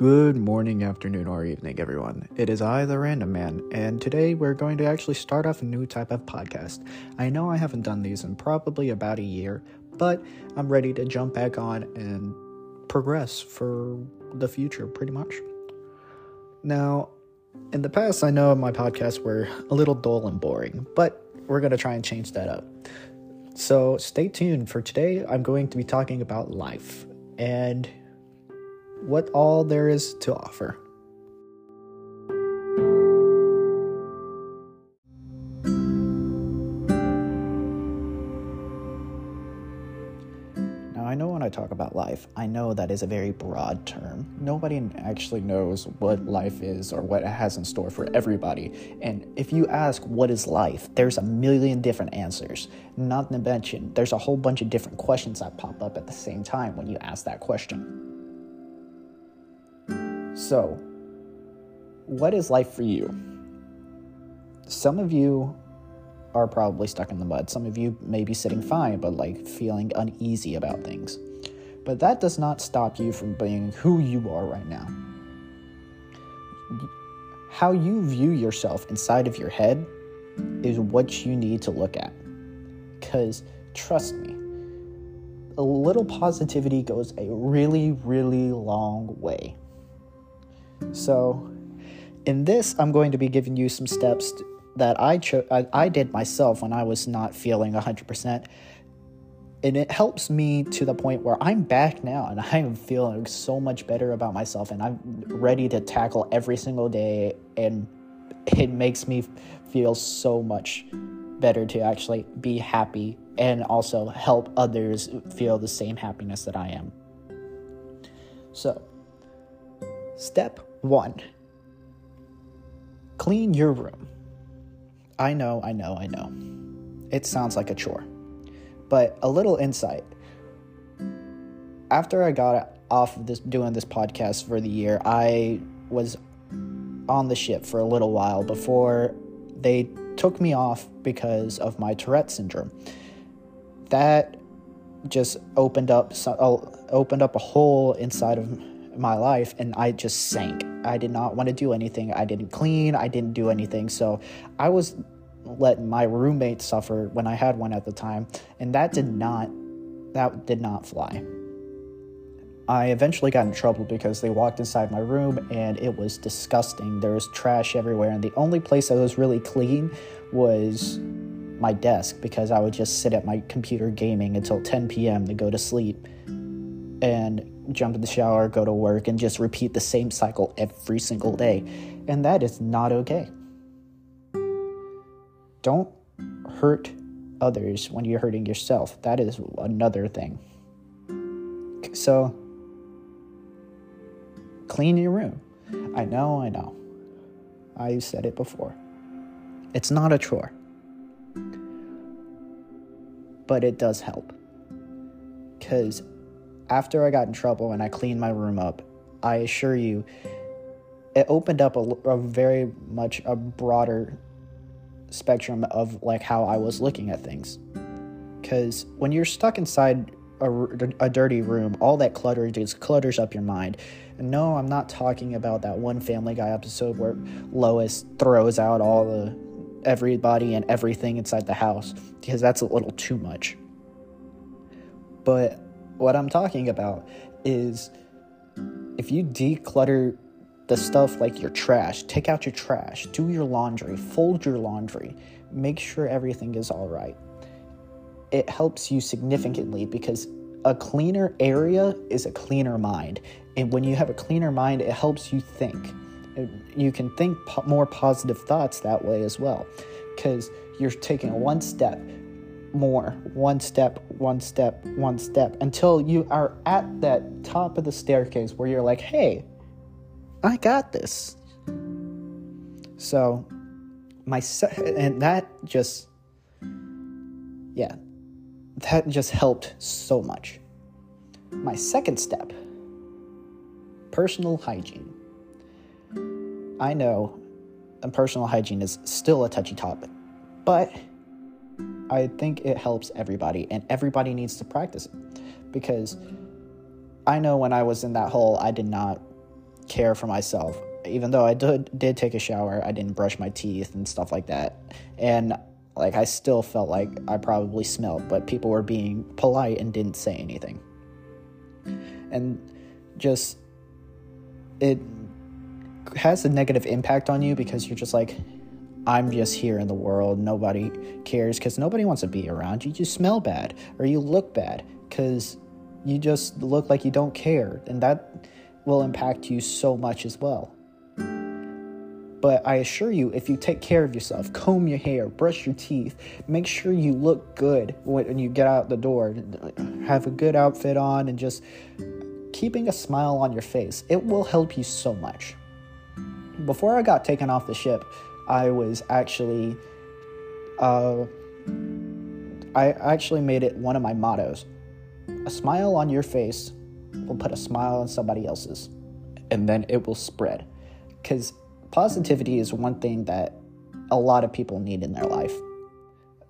Good morning, afternoon, or evening, everyone. It is I, the Random Man, and today we're going to actually start off a new type of podcast. I know I haven't done these in probably about a year, but I'm ready to jump back on and progress for the future, pretty much. Now, in the past, I know my podcasts were a little dull and boring, but we're going to try and change that up. So stay tuned for today. I'm going to be talking about life and what all there is to offer. Now, I know when I talk about life, I know that is a very broad term. Nobody actually knows what life is or what it has in store for everybody. And if you ask what is life, there's a million different answers. Not to mention, there's a whole bunch of different questions that pop up at the same time when you ask that question. So, what is life for you? Some of you are probably stuck in the mud. Some of you may be sitting fine, but like feeling uneasy about things. But that does not stop you from being who you are right now. How you view yourself inside of your head is what you need to look at. Because trust me, a little positivity goes a really, really long way. So, in this, I'm going to be giving you some steps that I, cho- I, I did myself when I was not feeling 100%. And it helps me to the point where I'm back now and I am feeling so much better about myself and I'm ready to tackle every single day. And it makes me feel so much better to actually be happy and also help others feel the same happiness that I am. So, step one, clean your room. I know, I know, I know. It sounds like a chore. But a little insight. After I got off of this doing this podcast for the year, I was on the ship for a little while before they took me off because of my Tourette syndrome. That just opened up uh, opened up a hole inside of my life and I just sank. I did not want to do anything. I didn't clean, I didn't do anything. So I was letting my roommate suffer when I had one at the time, and that did not that did not fly. I eventually got in trouble because they walked inside my room and it was disgusting. There was trash everywhere, and the only place that was really clean was my desk because I would just sit at my computer gaming until 10 p.m. to go to sleep. And jump in the shower, go to work, and just repeat the same cycle every single day. And that is not okay. Don't hurt others when you're hurting yourself. That is another thing. So, clean your room. I know, I know. I've said it before. It's not a chore, but it does help. Because after I got in trouble and I cleaned my room up, I assure you, it opened up a, a very much a broader spectrum of like how I was looking at things. Because when you're stuck inside a, a, dirty room, all that clutter just clutters up your mind. And no, I'm not talking about that one Family Guy episode where Lois throws out all the everybody and everything inside the house because that's a little too much. But what I'm talking about is if you declutter the stuff like your trash, take out your trash, do your laundry, fold your laundry, make sure everything is all right. It helps you significantly because a cleaner area is a cleaner mind. And when you have a cleaner mind, it helps you think. You can think po- more positive thoughts that way as well because you're taking one step more, one step, one step, one step, until you are at that top of the staircase where you're like, hey, I got this. So, my se- and that just, yeah, that just helped so much. My second step personal hygiene. I know and personal hygiene is still a touchy topic, but I think it helps everybody, and everybody needs to practice it. Because I know when I was in that hole, I did not care for myself. Even though I did did take a shower, I didn't brush my teeth and stuff like that. And like I still felt like I probably smelled, but people were being polite and didn't say anything. And just it has a negative impact on you because you're just like I'm just here in the world. Nobody cares because nobody wants to be around you. You smell bad or you look bad because you just look like you don't care. And that will impact you so much as well. But I assure you, if you take care of yourself, comb your hair, brush your teeth, make sure you look good when you get out the door, have a good outfit on, and just keeping a smile on your face, it will help you so much. Before I got taken off the ship, I was actually, uh, I actually made it one of my mottos. A smile on your face will put a smile on somebody else's, and then it will spread. Because positivity is one thing that a lot of people need in their life.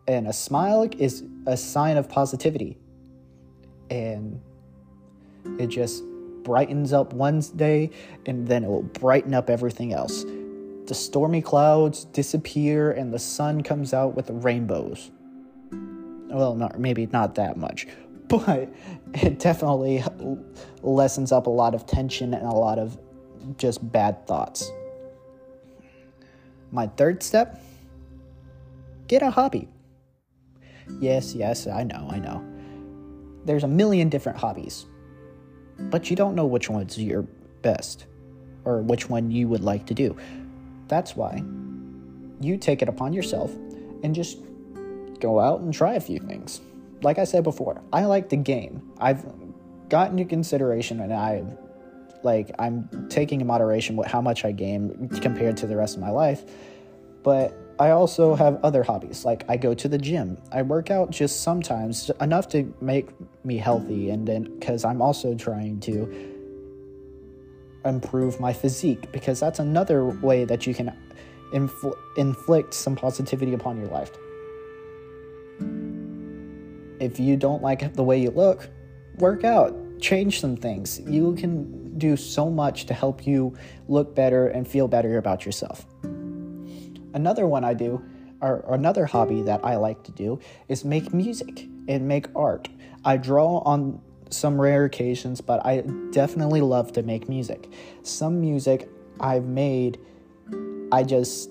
And a smile is a sign of positivity. And it just brightens up one day, and then it will brighten up everything else the stormy clouds disappear and the sun comes out with rainbows. Well, not maybe not that much, but it definitely lessens up a lot of tension and a lot of just bad thoughts. My third step get a hobby. Yes, yes, I know, I know. There's a million different hobbies, but you don't know which one's your best or which one you would like to do. That's why you take it upon yourself and just go out and try a few things. Like I said before, I like the game. I've gotten into consideration and I like I'm taking in moderation what how much I game compared to the rest of my life. But I also have other hobbies. Like I go to the gym. I work out just sometimes enough to make me healthy and then cuz I'm also trying to improve my physique because that's another way that you can infl- inflict some positivity upon your life. If you don't like the way you look, work out, change some things. You can do so much to help you look better and feel better about yourself. Another one I do, or another hobby that I like to do, is make music and make art. I draw on some rare occasions, but I definitely love to make music. Some music I've made, I just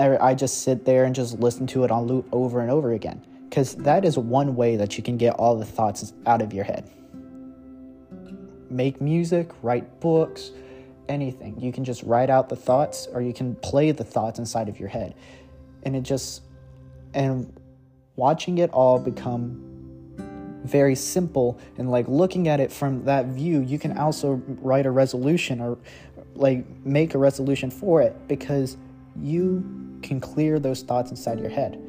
er, I just sit there and just listen to it on loop over and over again because that is one way that you can get all the thoughts out of your head. Make music, write books, anything. You can just write out the thoughts or you can play the thoughts inside of your head. And it just and watching it all become very simple and like looking at it from that view you can also write a resolution or like make a resolution for it because you can clear those thoughts inside your head.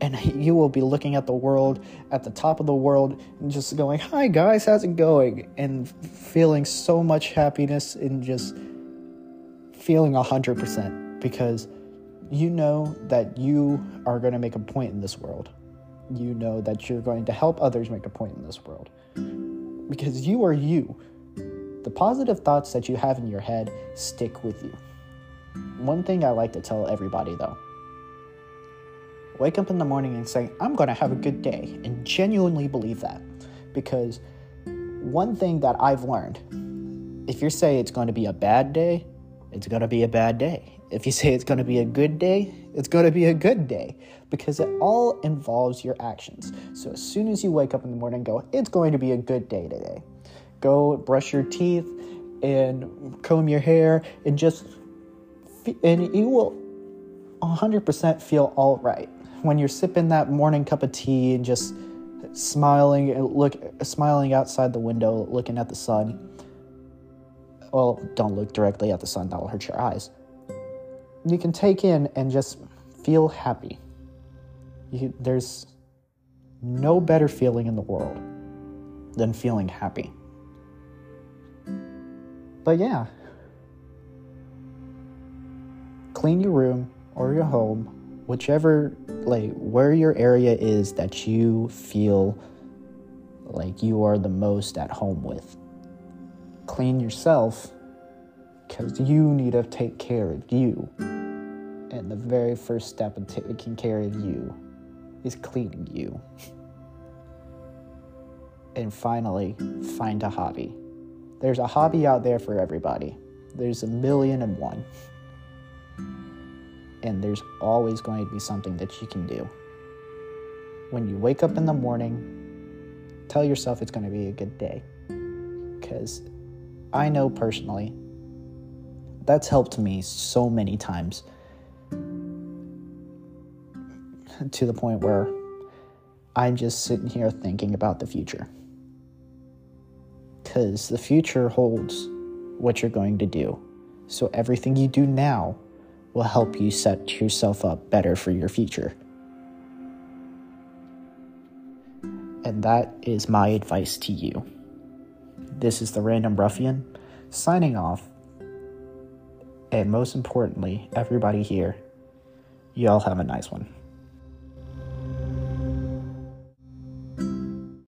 And you will be looking at the world at the top of the world and just going hi guys how's it going? and feeling so much happiness and just feeling 100% because you know that you are going to make a point in this world you know that you're going to help others make a point in this world. Because you are you. The positive thoughts that you have in your head stick with you. One thing I like to tell everybody though wake up in the morning and say, I'm going to have a good day, and genuinely believe that. Because one thing that I've learned if you say it's going to be a bad day, it's going to be a bad day. If you say it's going to be a good day, it's going to be a good day because it all involves your actions. So as soon as you wake up in the morning go, it's going to be a good day today. Go brush your teeth and comb your hair and just and you will 100% feel all right when you're sipping that morning cup of tea and just smiling and look uh, smiling outside the window looking at the sun. Well, don't look directly at the sun, that will hurt your eyes you can take in and just feel happy. You, there's no better feeling in the world than feeling happy. But yeah, clean your room or your home, whichever, like, where your area is that you feel like you are the most at home with. Clean yourself Because you need to take care of you. And the very first step in taking care of you is cleaning you. And finally, find a hobby. There's a hobby out there for everybody. There's a million and one. And there's always going to be something that you can do. When you wake up in the morning, tell yourself it's going to be a good day. Because I know personally, that's helped me so many times to the point where I'm just sitting here thinking about the future. Because the future holds what you're going to do. So everything you do now will help you set yourself up better for your future. And that is my advice to you. This is the Random Ruffian signing off. And most importantly, everybody here, y'all have a nice one.